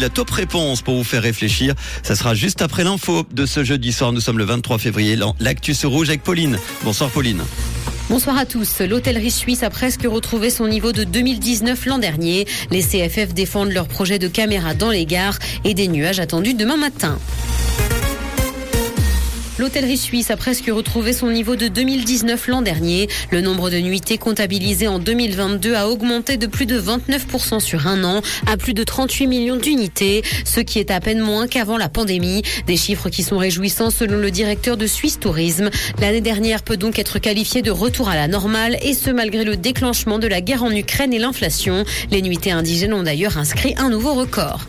la top réponse pour vous faire réfléchir. Ça sera juste après l'info de ce jeudi soir. Nous sommes le 23 février. L'actus rouge avec Pauline. Bonsoir Pauline. Bonsoir à tous. L'hôtellerie suisse a presque retrouvé son niveau de 2019 l'an dernier. Les CFF défendent leur projet de caméra dans les gares et des nuages attendus demain matin. L'hôtellerie suisse a presque retrouvé son niveau de 2019 l'an dernier. Le nombre de nuitées comptabilisées en 2022 a augmenté de plus de 29% sur un an à plus de 38 millions d'unités, ce qui est à peine moins qu'avant la pandémie. Des chiffres qui sont réjouissants selon le directeur de Suisse Tourisme. L'année dernière peut donc être qualifiée de retour à la normale et ce malgré le déclenchement de la guerre en Ukraine et l'inflation. Les nuitées indigènes ont d'ailleurs inscrit un nouveau record.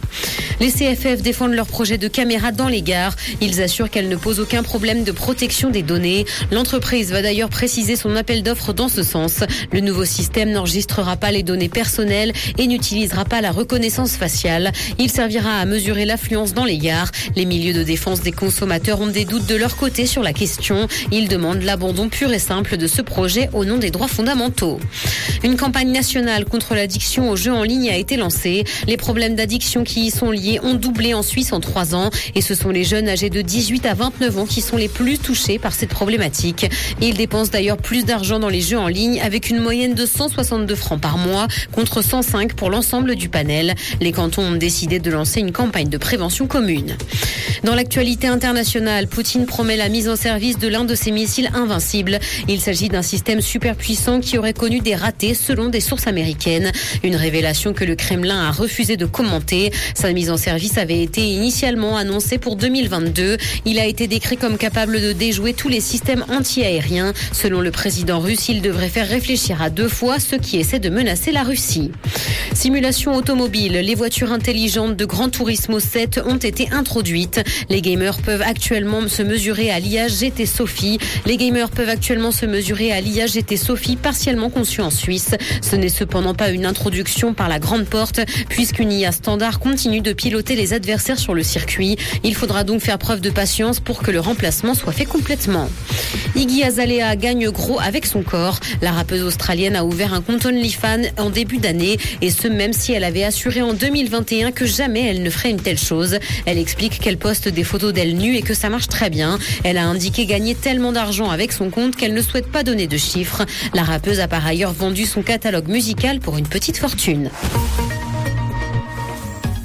Les CFF défendent leur projet de caméra dans les gares. Ils assurent qu'elle ne pose aucun problème de protection des données. L'entreprise va d'ailleurs préciser son appel d'offres dans ce sens. Le nouveau système n'enregistrera pas les données personnelles et n'utilisera pas la reconnaissance faciale. Il servira à mesurer l'affluence dans les gares. Les milieux de défense des consommateurs ont des doutes de leur côté sur la question. Ils demandent l'abandon pur et simple de ce projet au nom des droits fondamentaux. Une campagne nationale contre l'addiction aux jeux en ligne a été lancée. Les problèmes d'addiction qui y sont liés ont doublé en Suisse en trois ans et ce sont les jeunes âgés de 18 à 29 ans qui sont les plus touchés par cette problématique. Ils dépensent d'ailleurs plus d'argent dans les jeux en ligne avec une moyenne de 162 francs par mois contre 105 pour l'ensemble du panel. Les cantons ont décidé de lancer une campagne de prévention commune. Dans l'actualité internationale, Poutine promet la mise en service de l'un de ses missiles invincibles. Il s'agit d'un système super puissant qui aurait connu des ratés selon des sources américaines. Une révélation que le Kremlin a refusé de commenter. Sa mise en service avait été initialement annoncé pour 2022. Il a été décrit comme capable de déjouer tous les systèmes anti-aériens. Selon le président russe, il devrait faire réfléchir à deux fois ceux qui essaient de menacer la Russie. Simulation automobile, les voitures intelligentes de Grand Turismo 7 ont été introduites. Les gamers peuvent actuellement se mesurer à l'IA GT Sophie. Les gamers peuvent actuellement se mesurer à l'IA GT Sophie partiellement conçue en Suisse. Ce n'est cependant pas une introduction par la grande porte puisqu'une IA standard continue de piloter les adversaires sur le circuit. Il faudra donc faire preuve de patience pour que le remplacement soit fait complètement. Iggy Azalea gagne gros avec son corps. La rappeuse australienne a ouvert un compte OnlyFans en début d'année et ce même si elle avait assuré en 2021 que jamais elle ne ferait une telle chose. Elle explique qu'elle poste des photos d'elle nue et que ça marche très bien. Elle a indiqué gagner tellement d'argent avec son compte qu'elle ne souhaite pas donner de chiffres. La rappeuse a par ailleurs vendu son catalogue musical pour une petite fortune.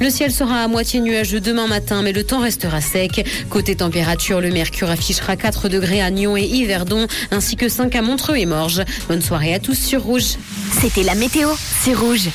Le ciel sera à moitié nuageux demain matin, mais le temps restera sec. Côté température, le mercure affichera 4 degrés à Nyon et Yverdon, ainsi que 5 à Montreux et Morges. Bonne soirée à tous sur Rouge. C'était la météo, c'est Rouge.